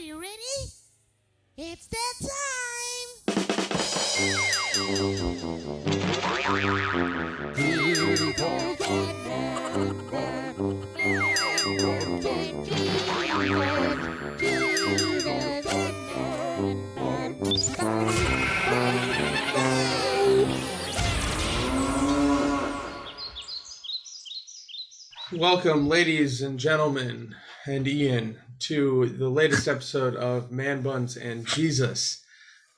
you ready? It's that time! Welcome, ladies and gentlemen, and Ian, to the latest episode of Man Buns and Jesus.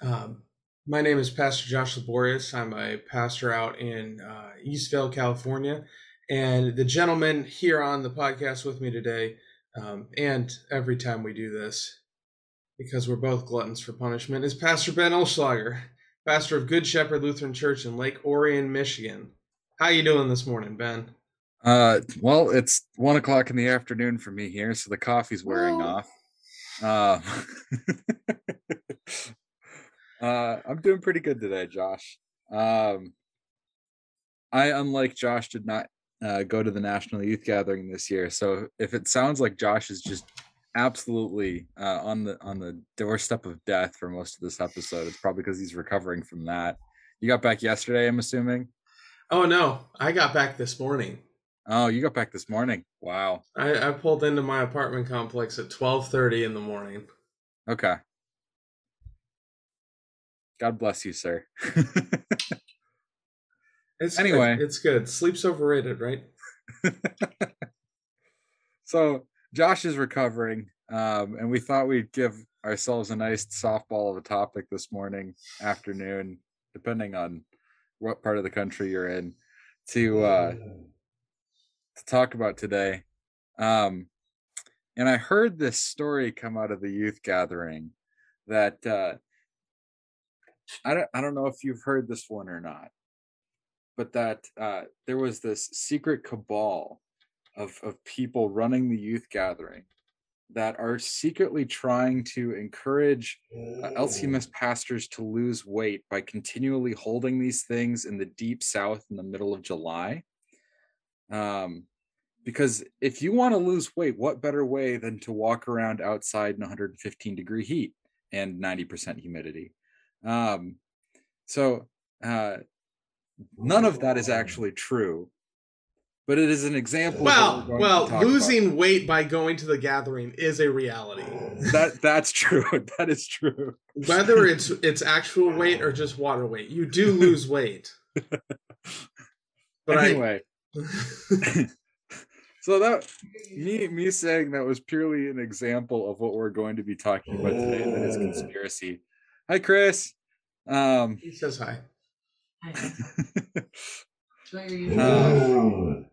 Um, my name is Pastor Josh Laborious. I'm a pastor out in uh, Eastvale, California. And the gentleman here on the podcast with me today, um, and every time we do this, because we're both gluttons for punishment, is Pastor Ben Olschlager, pastor of Good Shepherd Lutheran Church in Lake Orion, Michigan. How you doing this morning, Ben? Uh, well, it's one o'clock in the afternoon for me here, so the coffee's wearing Well. off. Uh, uh, I'm doing pretty good today, Josh. Um, I, unlike Josh, did not uh, go to the National Youth Gathering this year. So if it sounds like Josh is just absolutely uh, on the on the doorstep of death for most of this episode, it's probably because he's recovering from that. You got back yesterday, I'm assuming. Oh no, I got back this morning. Oh, you got back this morning. Wow. I, I pulled into my apartment complex at twelve thirty in the morning. Okay. God bless you, sir. It's Anyway. good. it's good. Sleep's overrated, right? so Josh is recovering, um, and we thought we'd give ourselves a nice softball of a topic this morning, afternoon, depending on what part of the country you're in, to uh, to talk about today. Um, and I heard this story come out of the youth gathering that uh, I don't I don't know if you've heard this one or not, but that uh, there was this secret cabal of of people running the youth gathering that are secretly trying to encourage uh, LCMS pastors to lose weight by continually holding these things in the deep south in the middle of July. Um, because if you want to lose weight, what better way than to walk around outside in 115 degree heat and 90% humidity? Um, so uh, none of that is actually true, but it is an example. Well, we're going to well, talk about. losing weight by going to the gathering is a reality. that that's true. That is true. Whether it's it's actual weight or just water weight, you do lose weight. But anyway, I, so that me me saying that was purely an example of what we're going to be talking about today. That is conspiracy. Hi, Chris. Um, he says hi. um,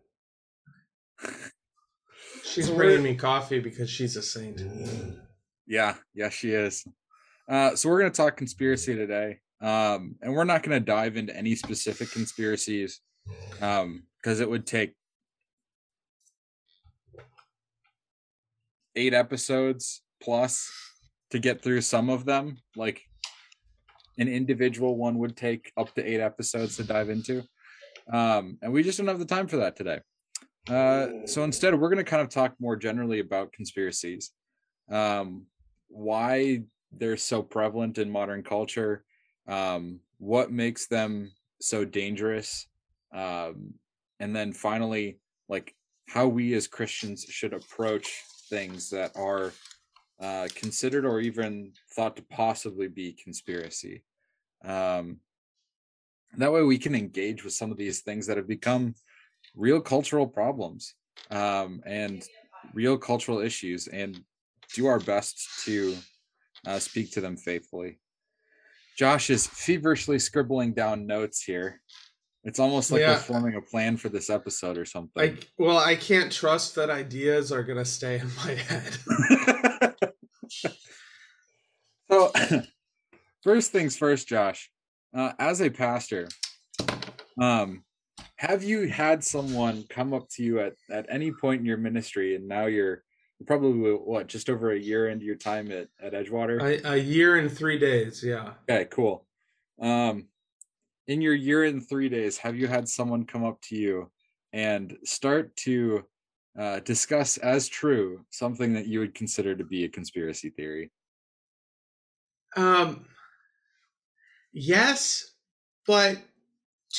She's So bringing me coffee because she's a saint. yeah, yeah, she is. Uh, so we're going to talk conspiracy today, um, and we're not going to dive into any specific conspiracies because it would take eight episodes plus to get through some of them. Like an individual one would take up to eight episodes to dive into, um, and we just don't have the time for that today. Uh, so instead, we're going to kind of talk more generally about conspiracies, um, why they're so prevalent in modern culture, um, what makes them so dangerous, um, and then finally, like how we as Christians should approach things that are uh, considered or even thought to possibly be conspiracy. Um, that way, we can engage with some of these things that have become real cultural problems um, and real cultural issues and do our best to uh, speak to them faithfully. Josh is feverishly scribbling down notes here. It's almost like Yeah. we're forming a plan for this episode or something. I well, I can't trust that ideas are gonna stay in my head. so, first things first, Josh. Uh, as a pastor, um, have you had someone come up to you at at any point in your ministry, and now you're probably what just over a year into your time at at Edgewater? a, a year and three days, yeah. Okay, cool. Um, in your year in three days, have you had someone come up to you and start to uh, discuss as true something that you would consider to be a conspiracy theory. Um, yes, but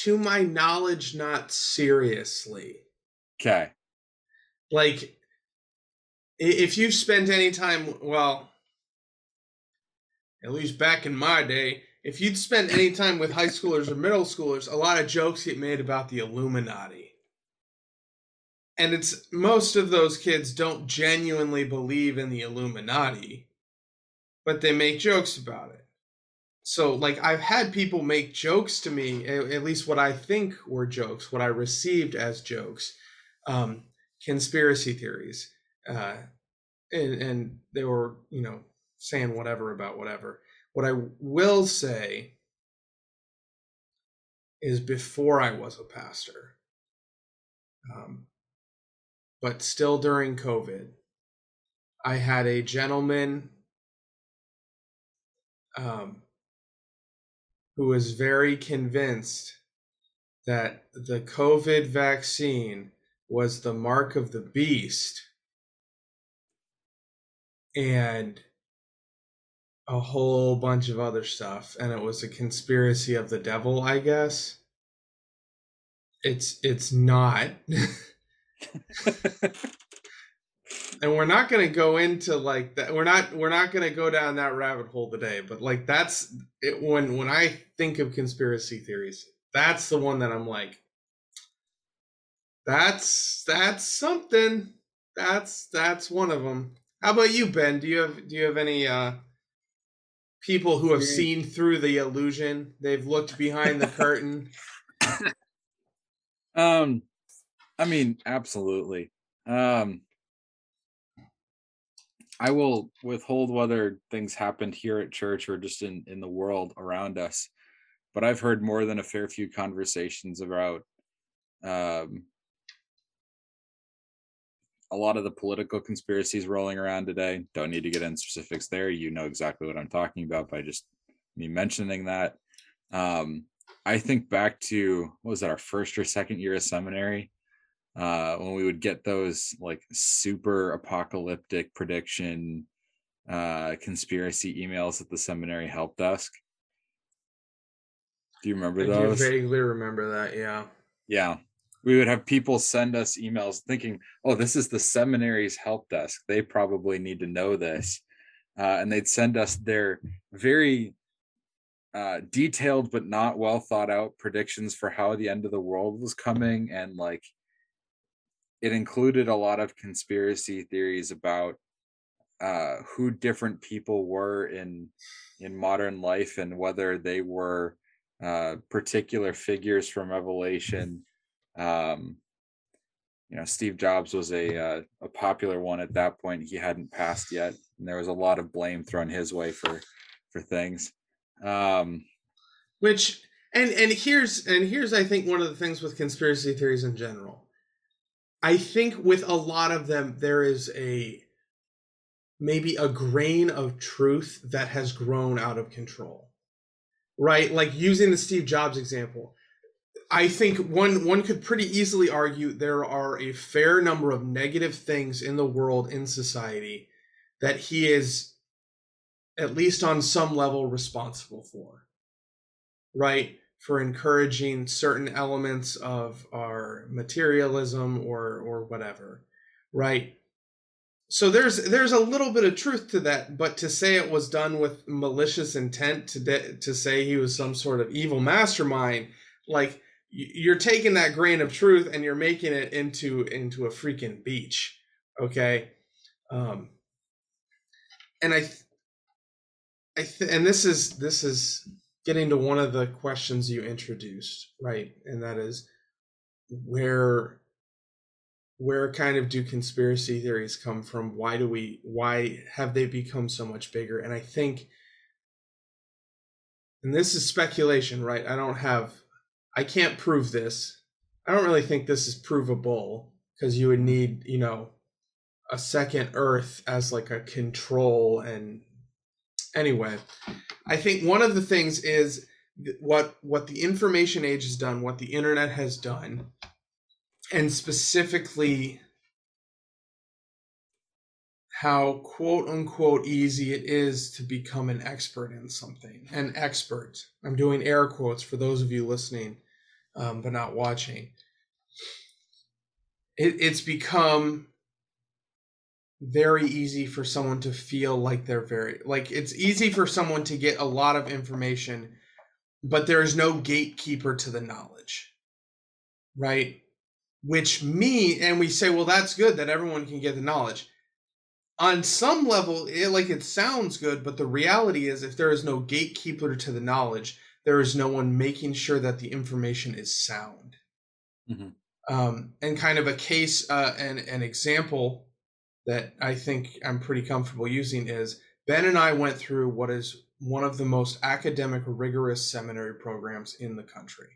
to my knowledge, not seriously. Okay. Like, if you've spent any time, well, at least back in my day, if you'd spent any time with high schoolers or middle schoolers, a lot of jokes get made about the Illuminati. And it's most of those kids don't genuinely believe in the Illuminati, but they make jokes about it. So, like, I've had people make jokes to me, at least what I think were jokes, what I received as jokes, um, conspiracy theories. Uh, and, and they were, you know, saying whatever about whatever. What I will say is before I was a pastor, um, but still during COVID, I had a gentleman um, who was very convinced that the COVID vaccine was the mark of the beast and a whole bunch of other stuff and it was a conspiracy of the devil i guess. It's it's not. And we're not going to go into like that we're not we're not going to go down that rabbit hole today but like that's it when when i think of conspiracy theories that's the one that i'm like that's that's something. That's that's one of them how about you ben? Do you have do you have any uh people who have seen through the illusion. They've looked behind the curtain. Um, I mean, absolutely. Um, I will withhold whether things happened here at church or just in in the world around us, but I've heard more than a fair few conversations about um a lot of the political conspiracies rolling around today. Don't need to get into specifics there. You know exactly what I'm talking about by just me mentioning that. Um, I think back to what was that our first or second year of seminary uh when we would get those like super apocalyptic prediction uh conspiracy emails at the seminary help desk. Do you remember i those? vaguely remember that yeah Yeah. We would have people send us emails thinking, oh, this is the seminary's help desk. They probably need to know this. Uh, and they'd send us their very uh, detailed but not well thought out predictions for how the end of the world was coming. And like it included a lot of conspiracy theories about uh, who different people were in in modern life and whether they were uh, particular figures from Revelation. Um, you know, Steve Jobs was a uh, a popular one at that point. He hadn't passed yet, and there was a lot of blame thrown his way for for things. Um, which and and here's and here's i think one of the things with conspiracy theories in general i think with a lot of them there is a maybe a grain of truth that has grown out of control right like using the steve jobs example i think one one could pretty easily argue there are a fair number of negative things in the world in society that he is at least on some level responsible for right? For encouraging certain elements of our materialism or or whatever right? So there's there's a little bit of truth to that but to say it was done with malicious intent to de- to say he was some sort of evil mastermind like you're taking that grain of truth and you're making it into into a freaking beach okay um and i th- i th- and this is this is getting to one of the questions you introduced, right? And that is where where kind of do conspiracy theories come from? Why do we why have they become so much bigger? And I think and this is speculation, right? I don't have I can't prove this. I don't really think this is provable because you would need, you know, a second earth as like a control and anyway, I think one of the things is what what the information age has done, what the internet has done, and specifically how quote unquote easy it is to become an expert in something. An expert. I'm doing air quotes for those of you listening, um, but not watching. It, it's become very easy for someone to feel like they're very like it's easy for someone to get a lot of information but there's no gatekeeper to the knowledge right which me and we say well that's good that everyone can get the knowledge on some level it like it sounds good but the reality is if there is no gatekeeper to the knowledge there is no one making sure that the information is sound Mhm. um, and kind of a case uh, and an example that I think I'm pretty comfortable using is Ben and I went through what is one of the most academic rigorous seminary programs in the country.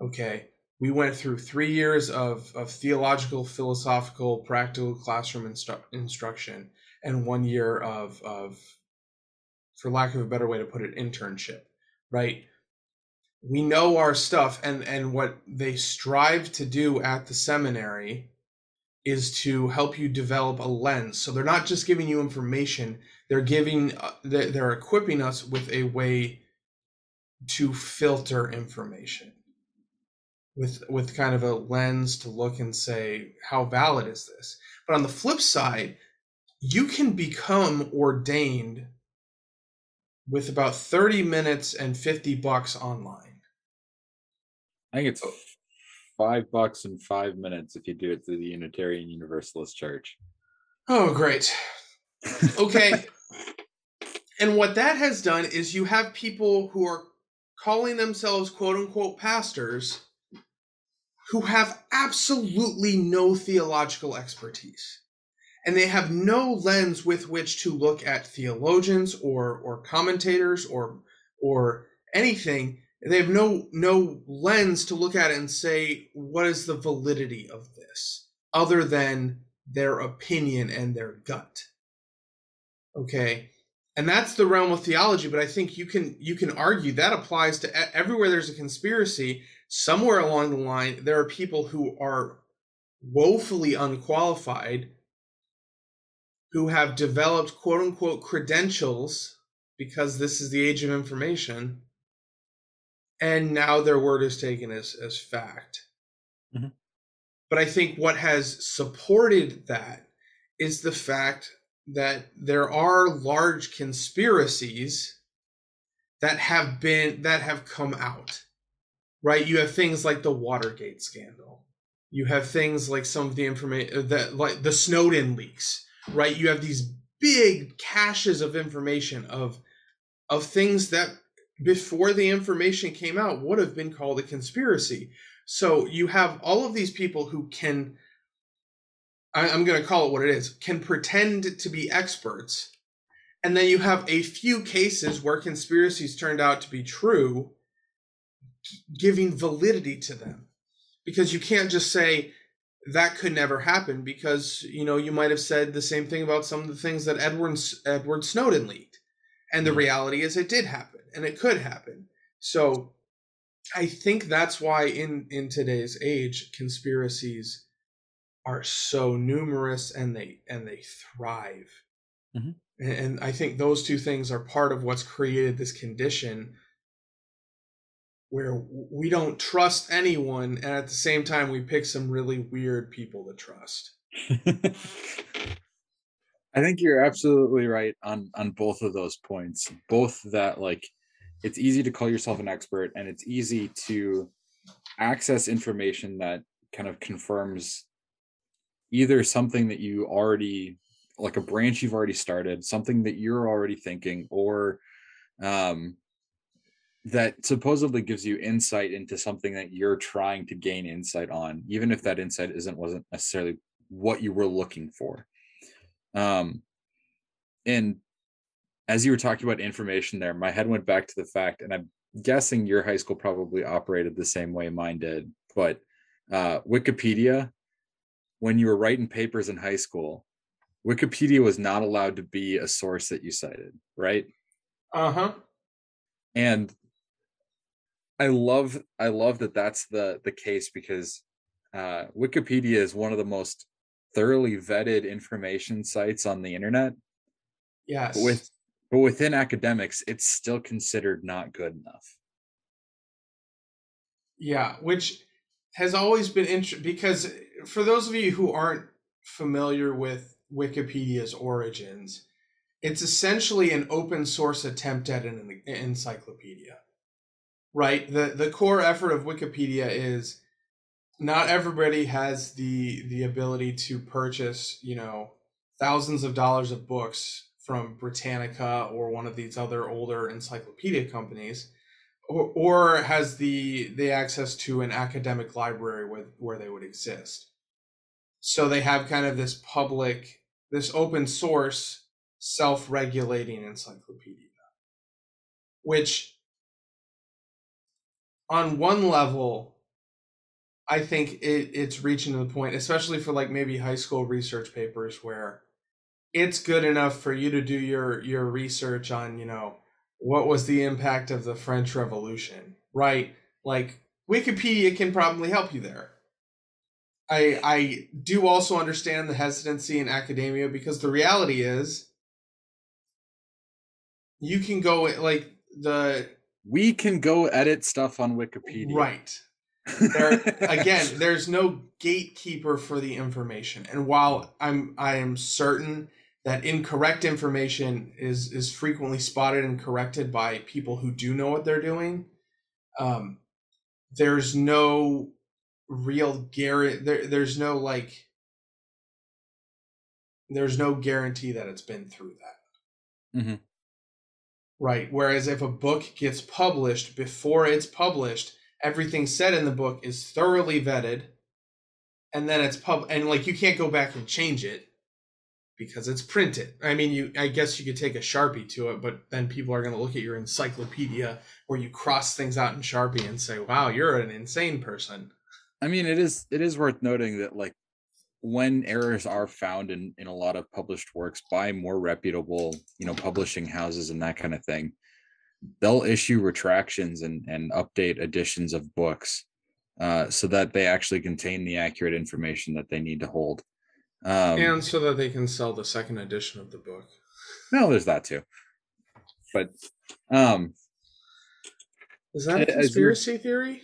Okay. We went through three years of, of theological, philosophical, practical classroom instru- instruction and one year of, of, for lack of a better way to put it, internship, right? We know our stuff and, and what they strive to do at the seminary is to help you develop a lens. So they're not just giving you information; they're giving, uh, they're, they're equipping us with a way to filter information, with with kind of a lens to look and say how valid is this. But on the flip side, you can become ordained with about thirty minutes and fifty bucks online. I think it's five bucks and five minutes if you do it through the Unitarian Universalist Church. Oh, great. Okay. and what that has done is you have people who are calling themselves quote unquote pastors who have absolutely no theological expertise. And they have no lens with which to look at theologians or or commentators or or anything. They have no no lens to look at and say what is the validity of this other than their opinion and their gut. Okay? And that's the realm of theology, but I think you can you can argue that applies to everywhere there's a conspiracy, somewhere along the line there are people who are woefully unqualified who have developed quote unquote credentials because this is the age of information and now their word is taken as as fact Mhm. but i think what has supported that is the fact that there are large conspiracies that have been that have come out right? You have things like the watergate scandal. You have things like some of the information uh, that like the snowden leaks right? You have these big caches of information of of things that before the information came out would have been called a conspiracy. So you have all of these people who can I, i'm going to call it what it is can pretend to be experts and then you have a few cases where conspiracies turned out to be true giving validity to them because you can't just say that could never happen because you know you might have said the same thing about some of the things that Edward Edward Snowden leaked, and the Mhm. reality is it did happen and it could happen. So I think that's why in in today's age conspiracies are so numerous and they and they thrive. Mhm. And, and I think those two things are part of what's created this condition where we don't trust anyone and at the same time we pick some really weird people to trust. I think you're absolutely right on on both of those points. Both that like it's easy to call yourself an expert and it's easy to access information that kind of confirms either something that you already like a branch you've already started, something that you're already thinking or um that supposedly gives you insight into something that you're trying to gain insight on even if that insight isn't wasn't necessarily what you were looking for um and as you were talking about information there my head went back to the fact and i'm guessing your high school probably operated the same way mine did but uh wikipedia when you were writing papers in high school wikipedia was not allowed to be a source that you cited right Uh-huh. and i love i love that that's the the case because uh wikipedia is one of the most thoroughly vetted information sites on the internet Yes. but with but within academics it's still considered not good enough Yeah, which has always been interesting because for those of you who aren't familiar with Wikipedia's origins, it's essentially an open source attempt at an encyclopedia. Right? The the core effort of Wikipedia is not everybody has the the ability to purchase, you know, thousands of dollars of books from Britannica or one of these other older encyclopedia companies or, or has the the access to an academic library where, where they would exist so they have kind of this public this open source self-regulating encyclopedia which on one level i think it, it's reaching the point especially for like maybe high school research papers where it's good enough for you to do your your research on you know what was the impact of the French Revolution, right? Like Wikipedia can probably help you there. I I do also understand the hesitancy in academia because the reality is you can go like the we can go edit stuff on wikipedia. Right. There again there's no gatekeeper for the information. And while i'm i am certain that incorrect information is is frequently spotted and corrected by people who do know what they're doing um there's no real guarantee there, there's no like there's no guarantee that it's been through that. Mhm. Right whereas if a book gets published before it's published everything said in the book is thoroughly vetted and then it's pub and like you can't go back and change it because it's printed. I mean, you I guess you could take a Sharpie to it, but then people are going to look at your encyclopedia where you cross things out in Sharpie and say, "Wow, you're an insane person." I mean, it is it is worth noting that like when errors are found in in a lot of published works by more reputable, you know, publishing houses and that kind of thing, they'll issue retractions and and update editions of books uh, so that they actually contain the accurate information that they need to hold. Um, and so that they can sell the second edition of the book. no, there's that too. But um, Is that a conspiracy theory?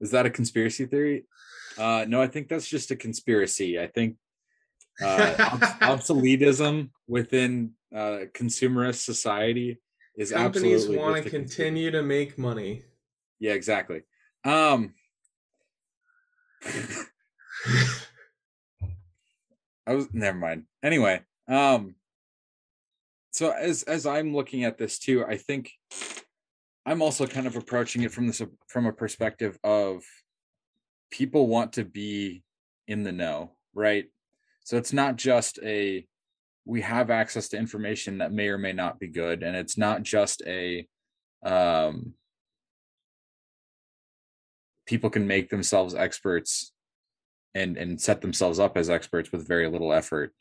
is that a conspiracy theory? Uh, no, I think that's just a conspiracy. I think uh, obsoletism within uh, consumerist society is Companies want to continue to make money. Yeah, exactly. Um, I was never mind. Anyway, um, so as as I'm looking at this too, I think I'm also kind of approaching it from this from a perspective of people want to be in the know, right? So it's not just a we have access to information that may or may not be good, and it's not just a um people can make themselves experts and and set themselves up as experts with very little effort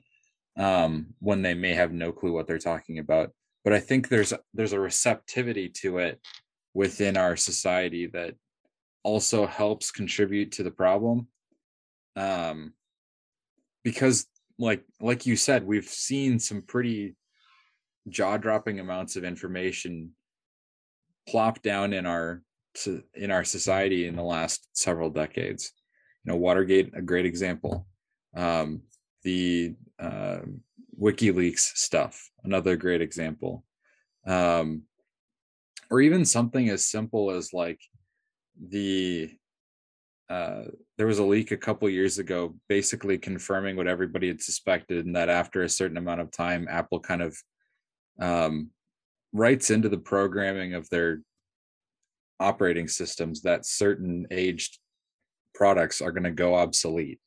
um when they may have no clue what they're talking about but i think there's there's a receptivity to it within our society that also helps contribute to the problem. Um because like like you said we've seen some pretty jaw-dropping amounts of information plop down in our in our society in the last several decades. You know watergate a great example. Um, the uh, wikileaks stuff another great example. Um, or even something as simple as like the uh, there was a leak a couple years ago basically confirming what everybody had suspected and that after a certain amount of time apple kind of um, writes into the programming of their operating systems that certain aged products are going to go obsolete.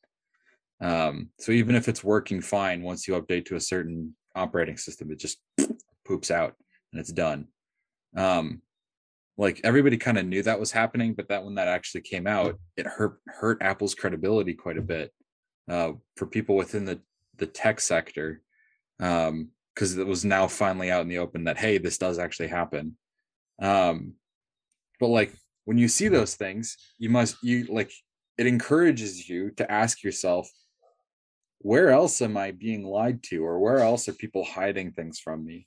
Um, so even if it's working fine, once you update to a certain operating system, it just poops out and it's done. Um, like everybody kind of knew that was happening, but that when that actually came out, it hurt hurt Apple's credibility quite a bit uh, for people within the the tech sector, because it was now finally out in the open that hey, this does actually happen. Um, but like when you see those things, you must you like it encourages you to ask yourself where else am I being lied to, or where else are people hiding things from me?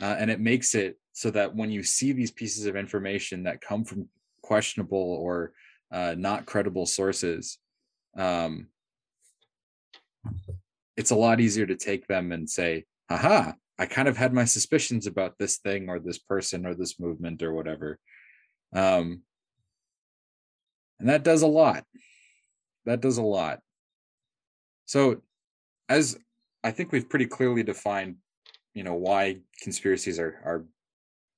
Uh, and it makes it so that when you see these pieces of information that come from questionable or uh, not credible sources, um, it's a lot easier to take them and say, "Aha! I kind of had my suspicions about this thing or this person or this movement or whatever." Um, and that does a lot. That does a lot. So, as I think we've pretty clearly defined, you know, why conspiracies are are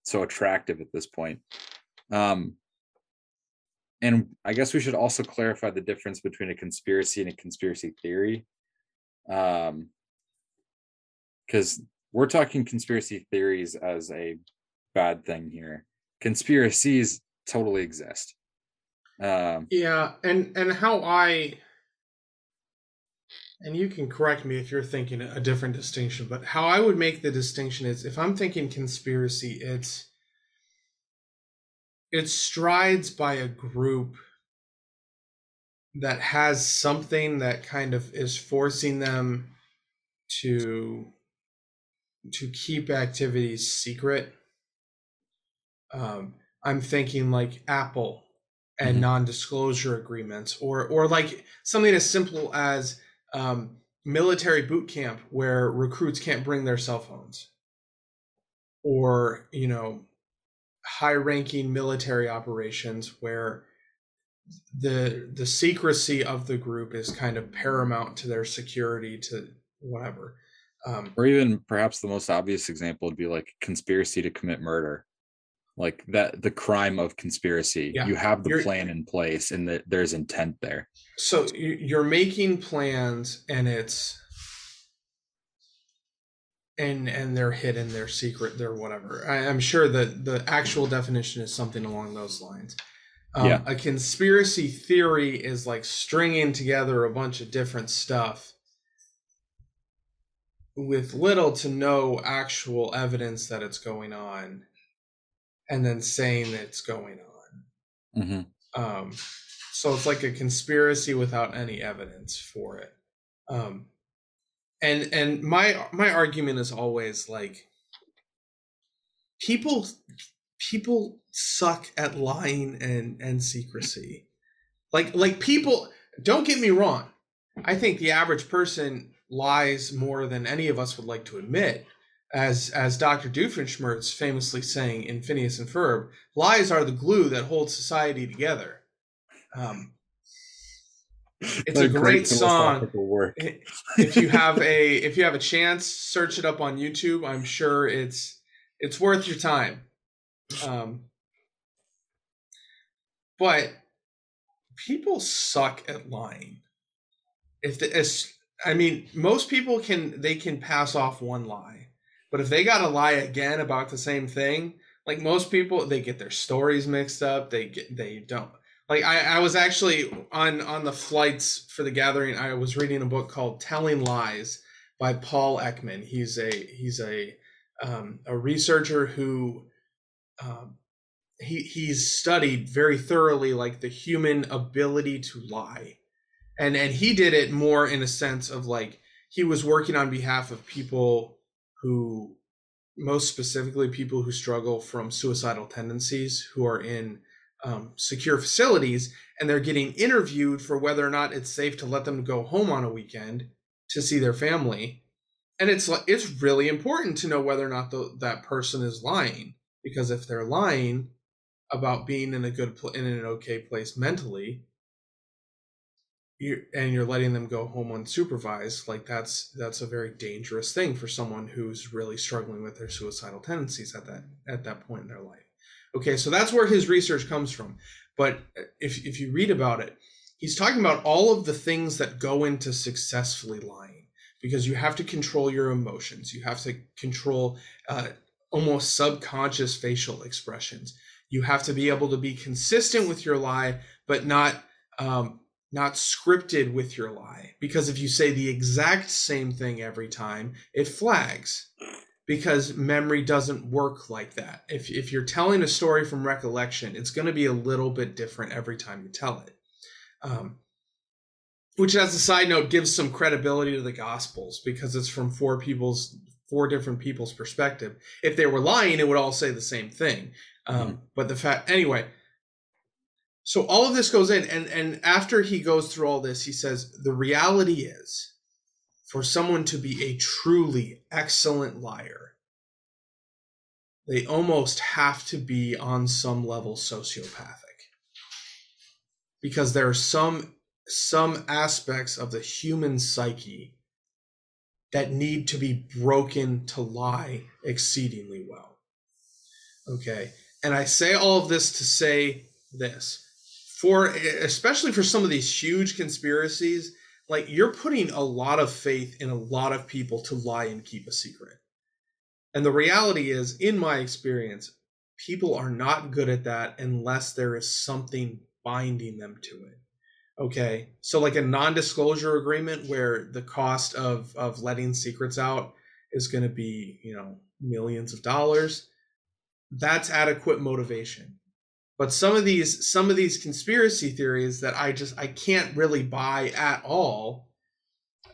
so attractive at this point. Um, and I guess we should also clarify the difference between a conspiracy and a conspiracy theory. Um, because we're talking conspiracy theories as a bad thing here. Conspiracies totally exist. Um, yeah, and and how I and you can correct me if you're thinking a different distinction, but how I would make the distinction is if I'm thinking conspiracy, it's it strides by a group that has something that kind of is forcing them to to keep activities secret. Um, I'm thinking like Apple and Mhm. non-disclosure agreements, or or like something as simple as um, military boot camp where recruits can't bring their cell phones, or you know, high-ranking military operations where the the secrecy of the group is kind of paramount to their security to whatever. Um, or even perhaps the most obvious example would be like conspiracy to commit murder like that the crime of conspiracy. Yeah. you have the You're- plan in place and that there's intent there. So you- you're making plans and it's and and they're hidden they're secret they're whatever. I, i'm sure that the actual definition is something along those lines. Um, Yeah. a conspiracy theory is like stringing together a bunch of different stuff with little to no actual evidence that it's going on and then saying that it's going on mm-hmm. um, so it's like a conspiracy without any evidence for it. Um, and and my my argument is always like people people suck at lying and and secrecy. Like like people don't get me wrong. I think the average person lies more than any of us would like to admit. As as Dr. Doofenshmirtz famously saying in Phineas and Ferb, lies are the glue that holds society together. Um, it's a great song. work If you have a if you have a chance, search it up on YouTube. I'm sure it's it's worth your time. Um, but people suck at lying. If the, as, I mean, most people can they can pass off one lie, but if they got to lie again about the same thing, like most people, they get their stories mixed up. They get they don't like. I I was actually on on the flights for the gathering. I was reading a book called Telling Lies by Paul Ekman. He's a he's a um, a researcher who um, he he's studied very thoroughly like the human ability to lie and and he did it more in a sense of like he was working on behalf of people who most specifically people who struggle from suicidal tendencies who are in um, secure facilities and they're getting interviewed for whether or not it's safe to let them go home on a weekend to see their family. And it's like it's really important to know whether or not the, that person is lying because if they're lying about being in a good pl- in an okay place mentally you and you're letting them go home unsupervised like that's that's a very dangerous thing for someone who's really struggling with their suicidal tendencies at that at that point in their life. Okay so that's where his research comes from. But if if you read about it he's talking about all of the things that go into successfully lying because you have to control your emotions. You have to control uh, almost subconscious facial expressions. You have to be able to be consistent with your lie but not um, not scripted with your lie. Because if you say the exact same thing every time it flags. Because memory doesn't work like that. If, if you're telling a story from recollection it's going to be a little bit different every time you tell it. Um, which as a side note gives some credibility to the gospels because it's from four people's four different people's perspective. If they were lying it would all say the same thing. Um, Mhm. but the fact anyway so all of this goes in and and after he goes through all this he says the reality is for someone to be a truly excellent liar they almost have to be on some level sociopathic because there are some some aspects of the human psyche that need to be broken to lie exceedingly well. Okay. And I say all of this to say this for especially for some of these huge conspiracies, like you're putting a lot of faith in a lot of people to lie and keep a secret. And the reality is, in my experience, people are not good at that unless there is something binding them to it. Okay. So like a non-disclosure agreement where the cost of of letting secrets out is going to be, you know, millions of dollars, that's adequate motivation. But some of these some of these conspiracy theories that I just I can't really buy at all.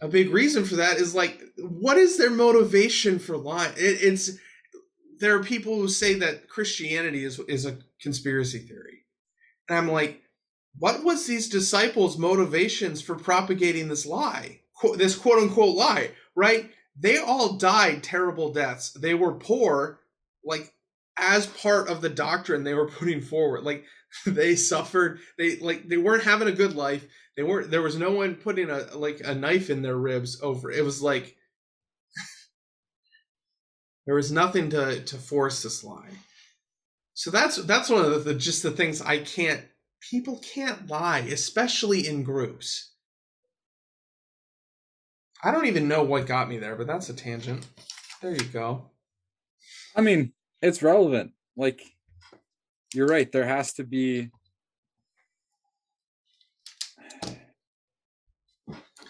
A big reason for that is like what is their motivation for lying? It, it's there are people who say that Christianity is is a conspiracy theory. And I'm like, what was these disciples' motivations for propagating this lie, Qu- this quote unquote lie, right? They all died terrible deaths. They were poor, like as part of the doctrine they were putting forward. Like they suffered, they like they weren't having a good life. They weren't. There was no one putting a like a knife in their ribs over. It was like there was nothing to to force this lie. So that's that's one of the, the just the things I can't people can't lie, especially in groups. I don't even know what got me there, but that's a tangent. There you go. I mean, it's relevant. Like, you're right. There has to be.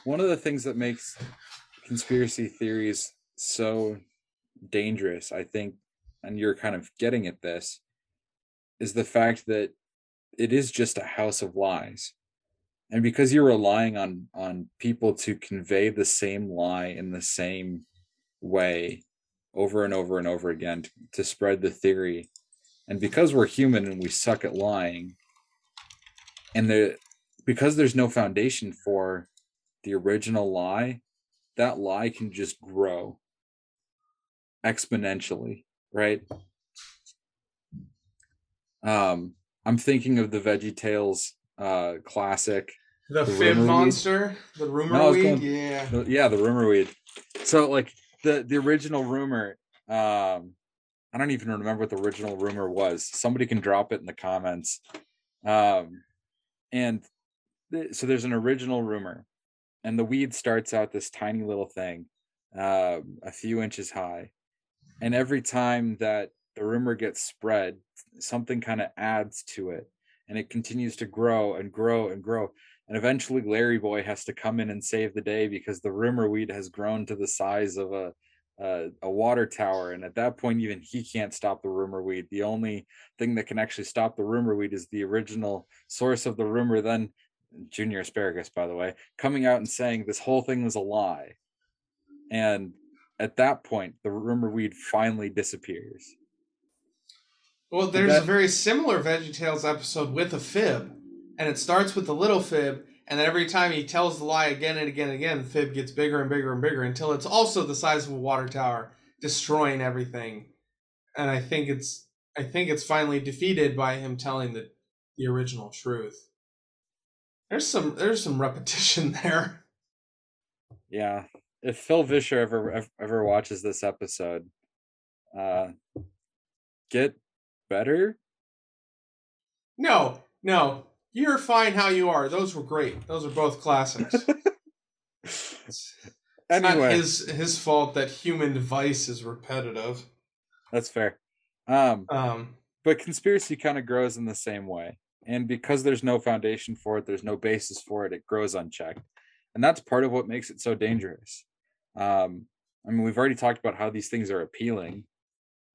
One of the things that makes conspiracy theories so dangerous, I think, and you're kind of getting at this, is the fact that it is just a house of lies. And because you're relying on on people to convey the same lie in the same way over and over and over again to, to spread the theory and because we're human and we suck at lying and the because there's no foundation for the original lie that lie can just grow exponentially right um i'm thinking of the veggie tales uh classic The, The fib weed? monster, the rumor No, weed. going- yeah. The- yeah the rumor weed so like the the original rumor um i don't even remember what the original rumor was. Somebody can drop it in the comments. Um and th- so there's an original rumor and the weed starts out this tiny little thing um a few inches high. And every time that the rumor gets spread something kind of adds to it and it continues to grow and grow and grow and eventually Larry Boy has to come in and save the day because the rumor weed has grown to the size of a a, a water tower, and at that point, even he can't stop the rumor weed. The only thing that can actually stop the rumor weed is the original source of the rumor. Then Junior Asparagus, by the way, coming out and saying this whole thing was a lie, and at that point, the rumor weed finally disappears. Well, there's that- a very similar VeggieTales episode with a fib, and it starts with the little fib, and then every time he tells the lie again and again and again, the fib gets bigger and bigger and bigger until it's also the size of a water tower, destroying everything. And I think it's I think it's finally defeated by him telling the the original truth. There's some there's some repetition there. Yeah, if Phil Vischer ever ever, ever watches this episode, uh, get better. No, no, you're fine how you are. Those were great. Those are both classics. It's not Anyway, his his fault that human vice is repetitive. that's fair. Um, Um, but conspiracy kind of grows in the same way, and because there's no foundation for it, there's no basis for it. It grows unchecked, and that's part of what makes it so dangerous. Um, I mean, we've already talked about how these things are appealing,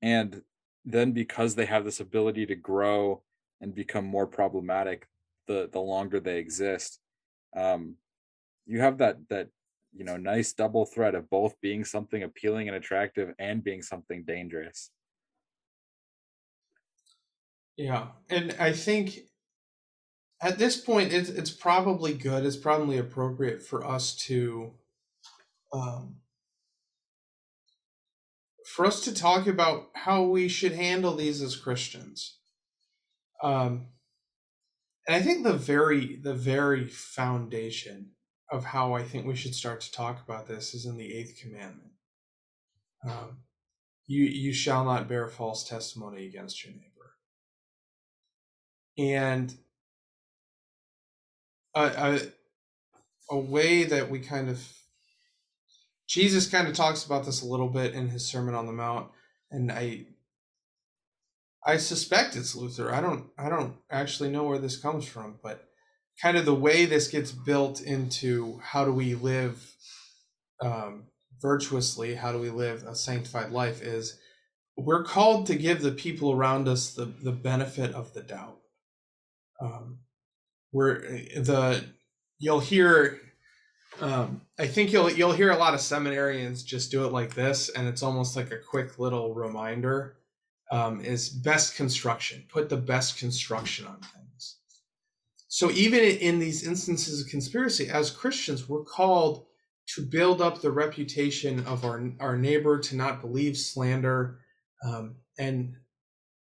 and then because they have this ability to grow and become more problematic, the the longer they exist, um, you have that that you know nice double threat of both being something appealing and attractive and being something dangerous Yeah, and I think at this point it's it's probably good. It's probably appropriate for us to um for us to talk about how we should handle these as Christians. Um and I think the very the very foundation of how I think we should start to talk about this is in the eighth commandment. Um, you you shall not bear false testimony against your neighbor and a, a, a way that we kind of jesus kind of talks about this a little bit in his sermon on the mount and i i suspect it's luther i don't i don't actually know where this comes from but kind of the way this gets built into how do we live um, virtuously how do we live a sanctified life is we're called to give the people around us the, the benefit of the doubt um, where eh, the you'll hear um, I think you'll you'll hear a lot of seminarians just do it like this, and it's almost like a quick little reminder. Um, is best construction. Put the best construction on things. So even in these instances of conspiracy, as Christians, we're called to build up the reputation of our our neighbor, to not believe slander, um, and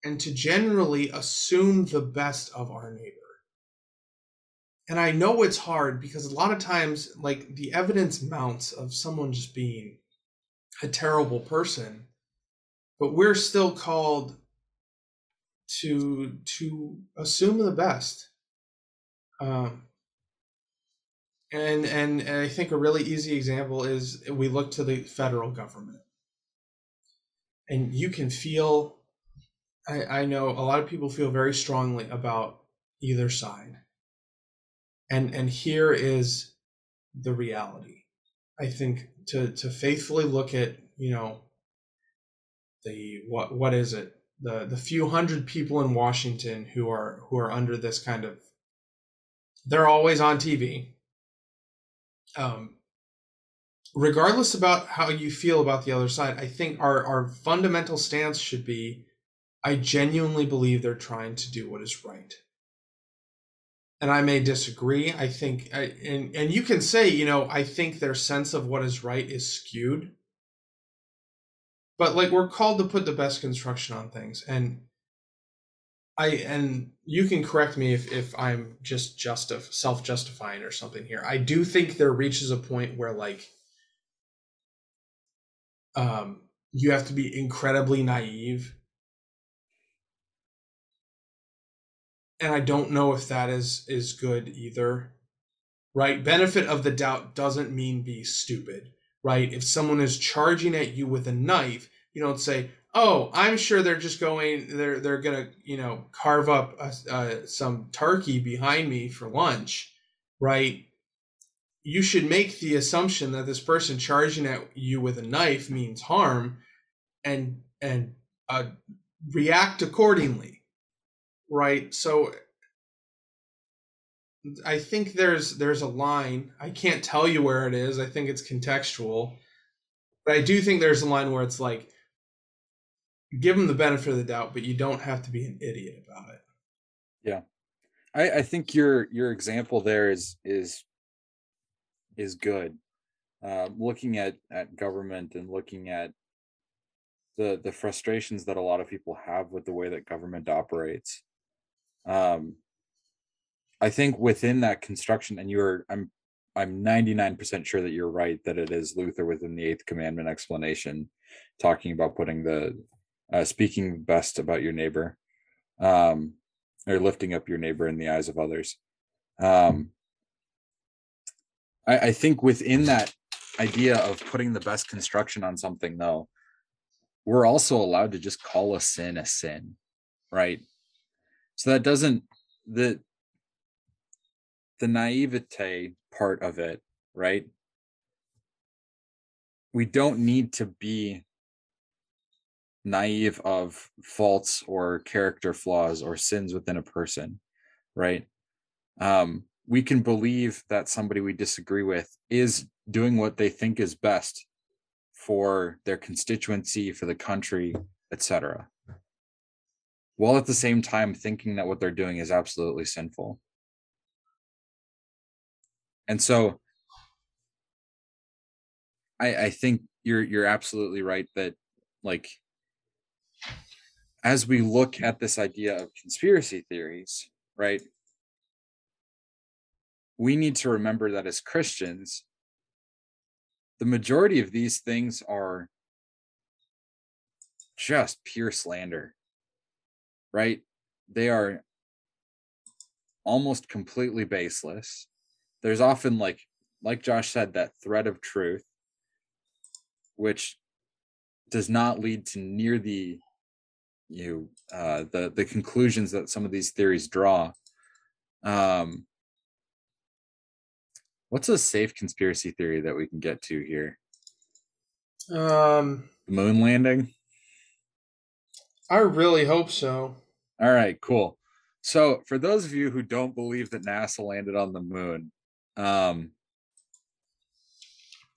and to generally assume the best of our neighbor. And I know it's hard because a lot of times, like the evidence mounts of someone just being a terrible person, but we're still called to to assume the best. Um, and, and and I think a really easy example is we look to the federal government, and you can feel I, I know a lot of people feel very strongly about either side. And and here is the reality. I think to to faithfully look at, you know, the what what is it? The the few hundred people in Washington who are who are under this kind of they're always on TV. Um regardless about how you feel about the other side, I think our our fundamental stance should be I genuinely believe they're trying to do what is right. And I may disagree. I think, I, and and you can say, you know, I think their sense of what is right is skewed. But like we're called to put the best construction on things, and I and you can correct me if if I'm just justif- self justifying or something here. I do think there reaches a point where like um you have to be incredibly naive and I don't know if that is is good either. Right? Benefit of the doubt doesn't mean be stupid, right? If someone is charging at you with a knife, you don't say, "Oh, I'm sure they're just going they're they're to, you know, carve up a, uh, some turkey behind me for lunch." Right? You should make the assumption that this person charging at you with a knife means harm and and uh, react accordingly right so i think there's there's a line. I can't tell you where it is. I think it's contextual. But i do think there's a line where it's like give them the benefit of the doubt but you don't have to be an idiot about it. Yeah. I i think your your example there is is is good. Uh, looking at at government and looking at the the frustrations that a lot of people have with the way that government operates. Um i think within that construction and you're i'm i'm 99% sure that you're right that it is luther within the eighth commandment explanation talking about putting the uh, speaking best about your neighbor um or lifting up your neighbor in the eyes of others. Um I, I think within that idea of putting the best construction on something though we're also allowed to just call a sin a sin right? So that doesn't the the naivete part of it right we don't need to be naive of faults or character flaws or sins within a person right um we can believe that somebody we disagree with is doing what they think is best for their constituency, for the country, etc. While at the same time thinking that what they're doing is absolutely sinful. And so I, I think you're you're absolutely right that like as we look at this idea of conspiracy theories, right? We need to remember that as Christians, the majority of these things are just pure slander, right? They are almost completely baseless. There's often like like Josh said that thread of truth which does not lead to near the you know, uh, the the conclusions that some of these theories draw. Um, what's a safe conspiracy theory that we can get to here? Um, The moon landing. I really hope so. All right, cool. So, for those of you who don't believe that NASA landed on the moon, um,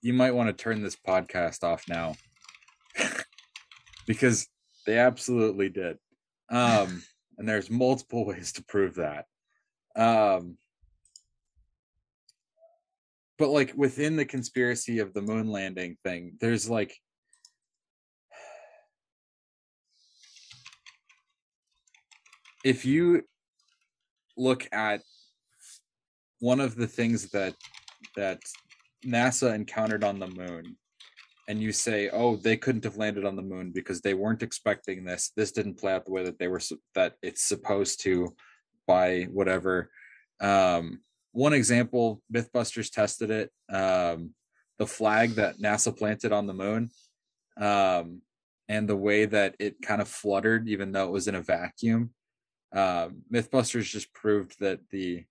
you might want to turn this podcast off now because they absolutely did. Um, and there's multiple ways to prove that. Um, but like within the conspiracy of the moon landing thing, there's like if you look at one of the things that that NASA encountered on the moon and you say, "Oh, they couldn't have landed on the moon because they weren't expecting this. This didn't play out the way that they were that it's supposed to by whatever." Um, one example, MythBusters tested it. Um, the flag that NASA planted on the moon, um, and the way that it kind of fluttered, even though it was in a vacuum. Uh, MythBusters just proved that the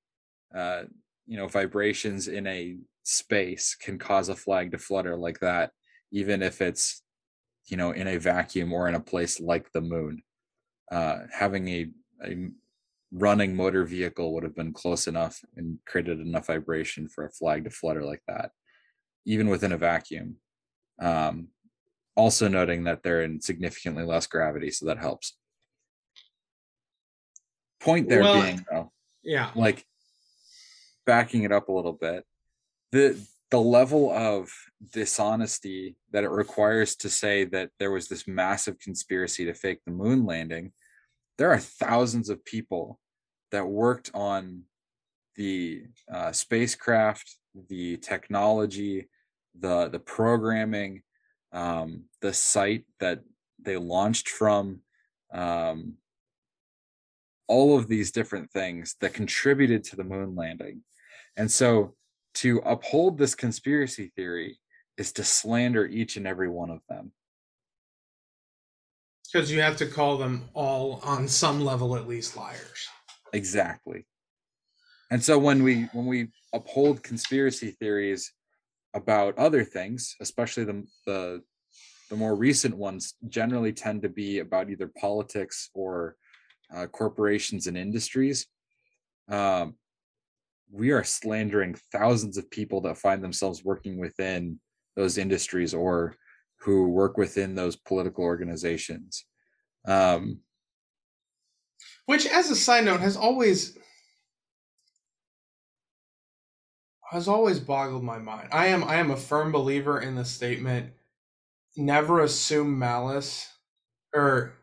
uh, you know vibrations in a space can cause a flag to flutter like that even if it's you know in a vacuum or in a place like the moon. Uh, having a, a running motor vehicle would have been close enough and created enough vibration for a flag to flutter like that even within a vacuum. Um, also noting that they're in significantly less gravity so that helps. Point there Well, being though Yeah. like backing it up a little bit the the level of dishonesty that it requires to say that there was this massive conspiracy to fake the moon landing there are thousands of people that worked on the uh, spacecraft the technology the the programming um, the site that they launched from um, all of these different things that contributed to the moon landing and so to uphold this conspiracy theory is to slander each and every one of them. Because you have to call them all on some level at least liars. Exactly. And so when we when we uphold conspiracy theories about other things, especially the the the more recent ones generally tend to be about either politics or uh, corporations and industries. Um, we are slandering thousands of people that find themselves working within those industries or who work within those political organizations. Um, Which, as a side note, has always has always boggled my mind. I am I am a firm believer in the statement never assume malice or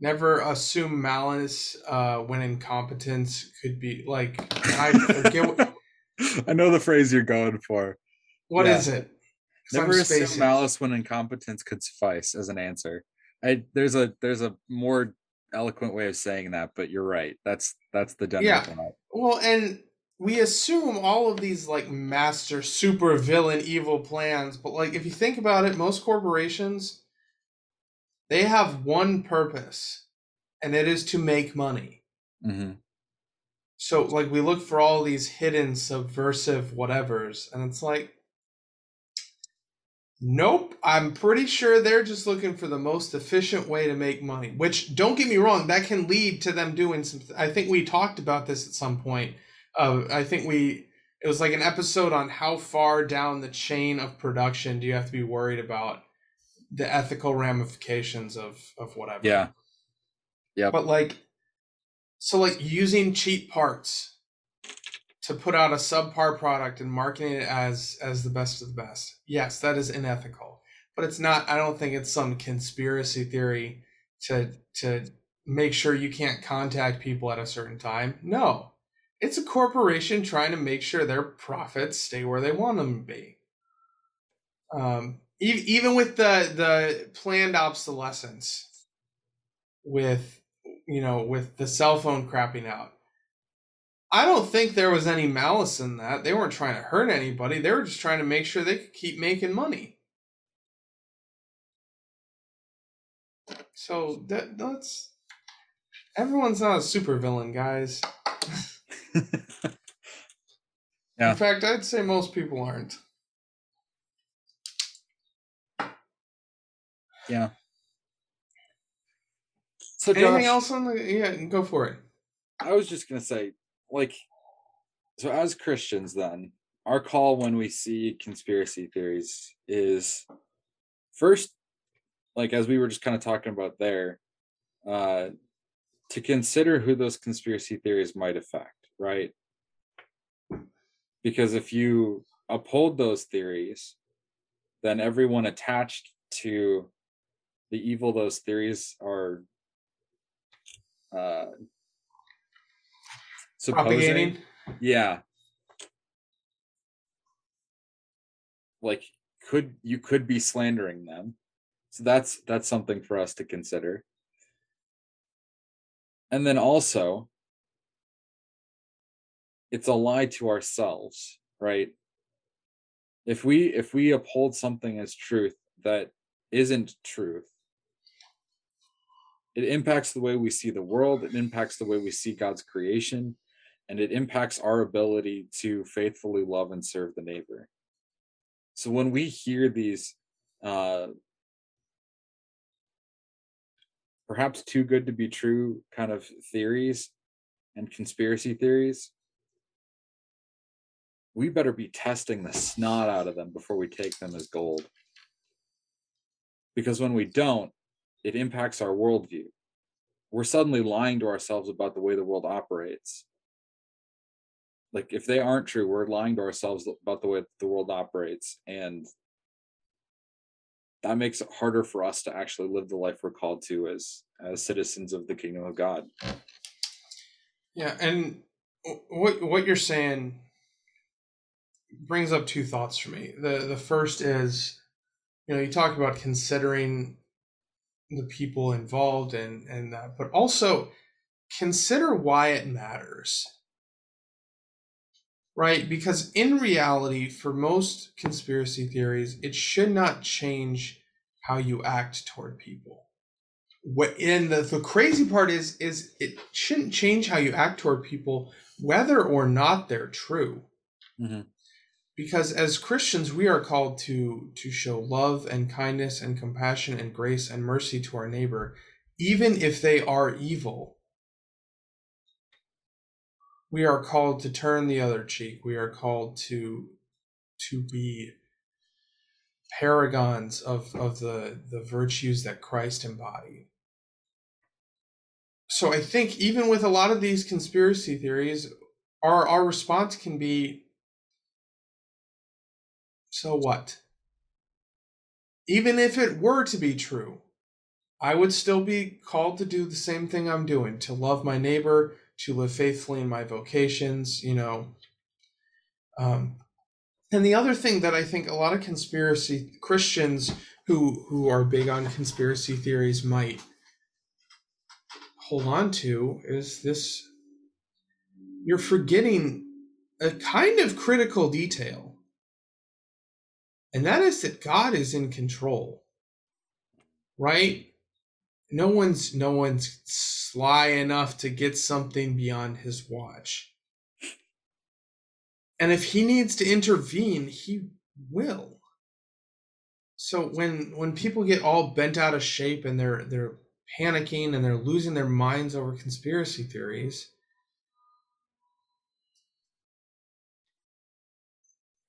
never assume malice uh, when incompetence could be like I forget what, I know the phrase you're going for. what Yeah. is it? Never assume malice when incompetence could suffice as an answer. I there's a there's a more eloquent way of saying that, but you're right. That's that's the general Yeah. thought. Well, and we assume all of these like master super villain evil plans, but like if you think about it, most corporations they have one purpose, and it is to make money. Mhm. So like we look for all these hidden subversive whatevers, and it's like Nope. I'm pretty sure they're just looking for the most efficient way to make money. Which, don't get me wrong, that can lead to them doing some. I think we talked about this at some point. Uh, I think we. It was like an episode on how far down the chain of production do you have to be worried about the ethical ramifications of of whatever. Yeah. Yeah. But like, so like using cheap parts to put out a subpar product and marketing it as as the best of the best. Yes, that is unethical. But it's not I don't think it's some conspiracy theory to to make sure you can't contact people at a certain time. No. It's a corporation trying to make sure their profits stay where they want them to be. Um even with the the planned obsolescence with you know with the cell phone crapping out I don't think there was any malice in that. They weren't trying to hurt anybody. They were just trying to make sure they could keep making money. So that that's everyone's not a supervillain, guys. Yeah. In fact, I'd say most people aren't. Yeah. So Anything else on the yeah, go for it. I was just gonna say, like, so as Christians, then our call when we see conspiracy theories is first, like as we were just kind of talking about there, uh, to consider who those conspiracy theories might affect, right? Because if you uphold those theories, then everyone attached to the evil those theories are uh supposing. Propagating. yeah. Like could you could be slandering them. So that's that's something for us to consider. And then also it's a lie to ourselves right? If we if we uphold something as truth that isn't truth it impacts the way we see the world it impacts the way we see god's creation and it impacts our ability to faithfully love and serve the neighbor. So when we hear these uh perhaps too good to be true kind of theories and conspiracy theories we better be testing the snot out of them before we take them as gold. Because when we don't it impacts our worldview. We're suddenly lying to ourselves about the way the world operates. Like if they aren't true we're lying to ourselves about the way the world operates and that makes it harder for us to actually live the life we're called to as as citizens of the kingdom of god. Yeah, and what what you're saying brings up two thoughts for me. The the first is, you know, you talk about considering the people involved and and that, but also consider why it matters. Right? Because in reality, for most conspiracy theories, it should not change how you act toward people. What and the, the crazy part is is it shouldn't change how you act toward people whether or not they're true Mhm. Because as christians we are called to to show love and kindness and compassion and grace and mercy to our neighbor even if they are evil. We are called to turn the other cheek. We are called to to be paragons of of the the virtues that christ embodied so i think even with a lot of these conspiracy theories our our response can be so what? Even if it were to be true i would still be called to do the same thing i'm doing to love my neighbor to live faithfully in my vocations you know? Um and the other thing that i think a lot of conspiracy christians who who are big on conspiracy theories might hold on to is this you're forgetting a kind of critical detail and that is that god is in control right? No one's no one's sly enough to get something beyond his watch. And if he needs to intervene he will. So when when people get all bent out of shape and they're they're panicking and they're losing their minds over conspiracy theories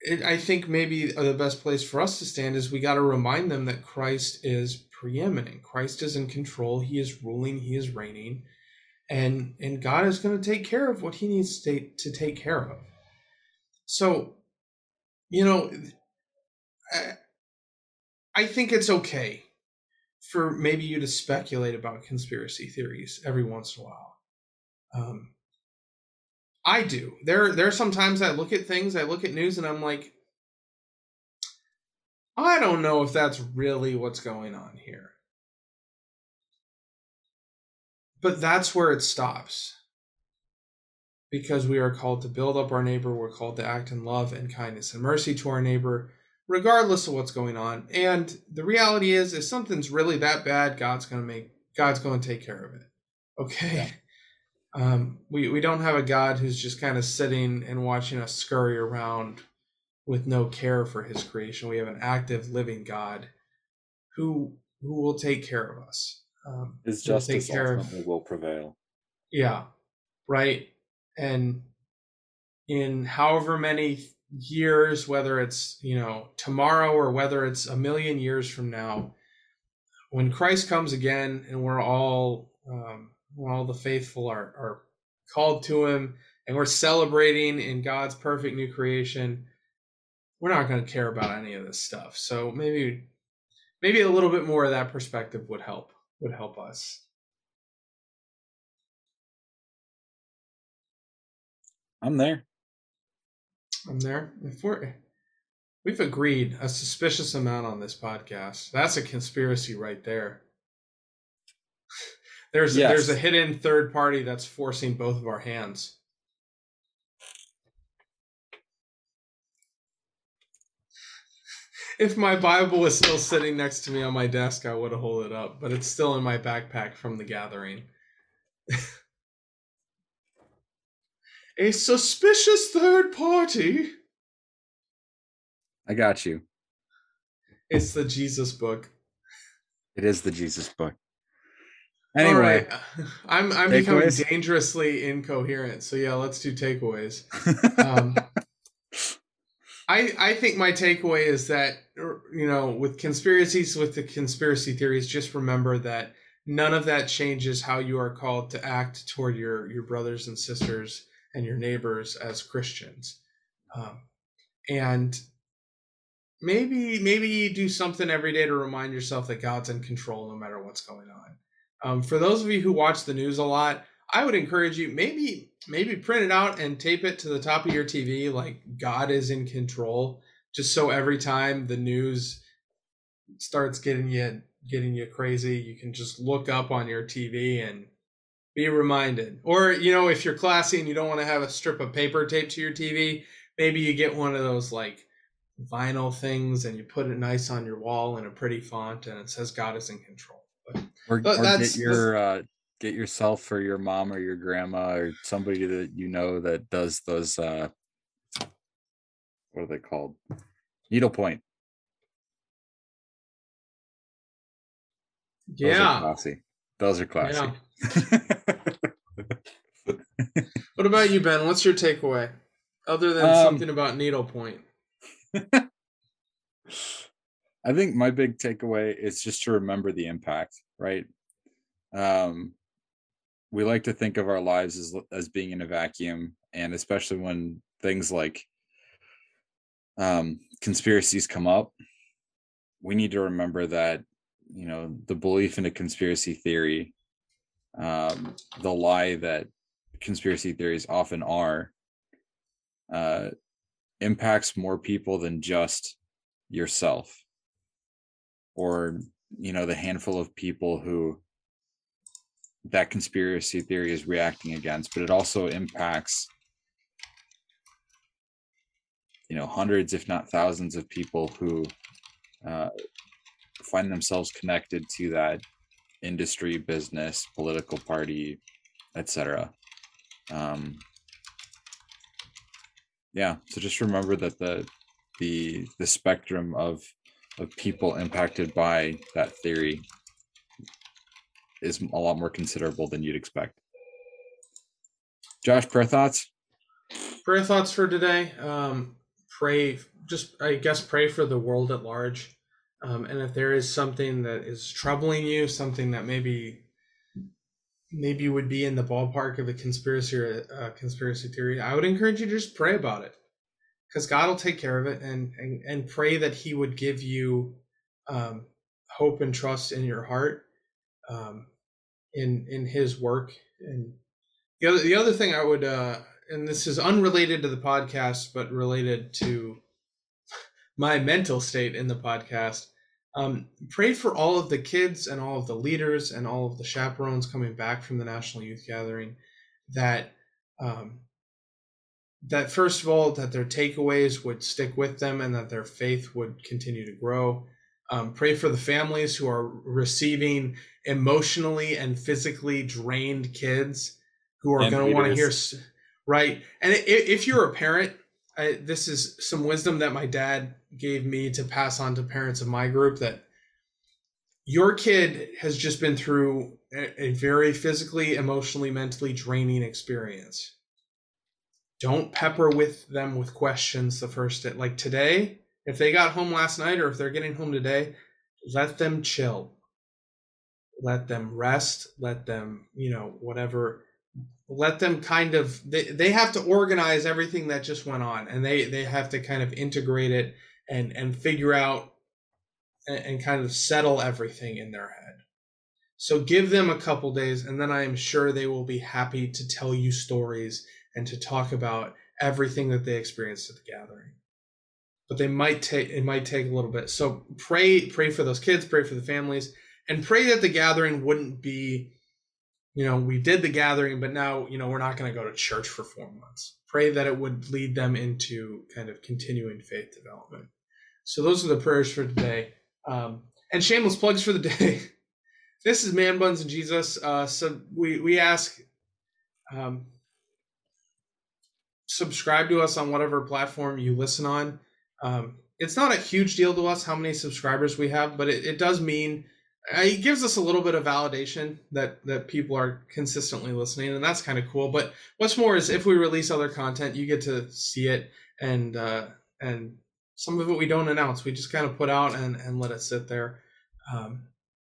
it, I think maybe the best place for us to stand is we got to remind them that Christ is preeminent. Christ is in control. He is ruling. He is reigning, and and God is going to take care of what He needs to, to take care of. So, you know, I, I think it's okay for maybe you to speculate about conspiracy theories every once in a while. Um, I do. There there are sometimes I look at things, I look at news and I'm like I don't know if that's really what's going on here. But that's where it stops. Because we are called to build up our neighbor, we're called to act in love and kindness and mercy to our neighbor, regardless of what's going on. And the reality is, if something's really that bad, God's gonna make God's gonna take care of it. Okay. Yeah. Um, we we don't have a God who's just kind of sitting and watching us scurry around with no care for His creation. We have an active, living God who who will take care of us. Um, His justice ultimately of, will prevail. Yeah, right. And in however many years, whether it's you know tomorrow or whether it's a million years from now, when Christ comes again and we're all um, when all the faithful are, are called to him and we're celebrating in God's perfect new creation, we're not going to care about any of this stuff. So maybe maybe a little bit more of that perspective would help would help us. I'm there. I'm there. If we're we've agreed a suspicious amount on this podcast. That's a conspiracy right there. There's yes. there's a hidden third party that's forcing both of our hands. If my Bible was still sitting next to me on my desk, I would have held it up, but it's still in my backpack from the gathering. a suspicious third party. I got you. It's the Jesus book. It is the Jesus book. Anyway, I'm I'm becoming dangerously incoherent. So yeah, let's do takeaways. um, I I think my takeaway is that er, you know with conspiracies with the conspiracy theories, just remember that none of that changes how you are called to act toward your your brothers and sisters and your neighbors as Christians, um, and maybe maybe you do something every day to remind yourself that God's in control no matter what's going on. Um, for those of you who watch the news a lot, I would encourage you maybe maybe print it out and tape it to the top of your TV like God is in control just so every time the news starts getting you getting you crazy you can just look up on your TV and be reminded. Or you know if you're classy and you don't want to have a strip of paper taped to your TV maybe you get one of those like vinyl things and you put it nice on your wall in a pretty font and it says God is in control or, or get your uh, get yourself or your mom or your grandma or somebody that you know that does those uh what are they called? Needlepoint yeah those are classy. Those are classy. Yeah. what about you ben? What's your takeaway other than um, something about needlepoint I think my big takeaway is just to remember the impact, right? Um, we like to think of our lives as as being in a vacuum, and especially when things like um, conspiracies come up, we need to remember that you know the belief in a conspiracy theory, um, the lie that conspiracy theories often are, uh, impacts more people than just yourself or you know the handful of people who that conspiracy theory is reacting against but it also impacts you know hundreds if not thousands of people who uh, find themselves connected to that industry business political party etc um yeah so just remember that the the the spectrum of of people impacted by that theory is a lot more considerable than you'd expect. Josh, prayer thoughts? Prayer thoughts for today. Um, pray, just I guess pray for the world at large. Um, and if there is something that is troubling you, something that maybe maybe would be in the ballpark of a conspiracy or a, a conspiracy theory, I would encourage you to just pray about it, because God will take care of it, and and and pray that He would give you um, hope and trust in your heart, um, in in His work. And the other the other thing I would, uh, and this is unrelated to the podcast, but related to my mental state in the podcast. Um, pray for all of the kids and all of the leaders and all of the chaperones coming back from the National Youth Gathering that um, that first of all that their takeaways would stick with them and that their faith would continue to grow. Um, pray for the families who are receiving emotionally and physically drained kids who are going to want to hear right. And if you're a parent, I, this is some wisdom that my dad gave me to pass on to parents of my group that your kid has just been through a, a very physically, emotionally, mentally draining experience. Don't pepper with them with questions the first day. Like today, if they got home last night or if they're getting home today, let them chill. Let them rest. Let them, you know, whatever let them kind of they, they have to organize everything that just went on and they they have to kind of integrate it and and figure out and, and kind of settle everything in their head so give them a couple days and then i am sure they will be happy to tell you stories and to talk about everything that they experienced at the gathering but they might take it might take a little bit so pray pray for those kids pray for the families and pray that the gathering wouldn't be you know, we did the gathering, but now, you know, we're not going to go to church for four months. Pray that it would lead them into kind of continuing faith development. So those are the prayers for today. Um, and shameless plugs for the day. this is Man Buns and Jesus. Uh, so we, we ask, um, subscribe to us on whatever platform you listen on. Um, it's not a huge deal to us how many subscribers we have, but it, it does mean uh, it gives us a little bit of validation that that people are consistently listening and that's kind of cool. But what's more is if we release other content you get to see it and uh and some of it we don't announce. We just kind of put out and and let it sit there. Um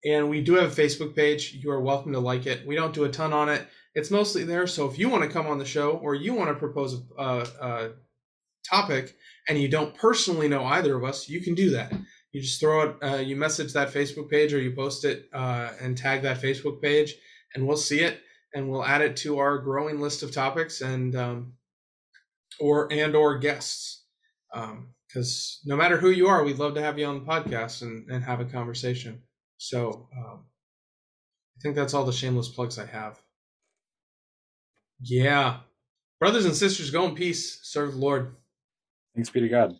and we do have a facebook page. You are welcome to like it. We don't do a ton on it it's mostly there so if you want to come on the show or you want to propose a, a, a topic and you don't personally know either of us you can do that. You just throw it uh, you message that facebook page or you post it uh, and tag that facebook page and we'll see it and we'll add it to our growing list of topics and um, or and or guests. Because no matter who you are we'd love to have you on the podcast and, and have a conversation. So um, i think that's all the shameless plugs i have yeah. Brothers and sisters go in peace. Serve the lord. Thanks be to God.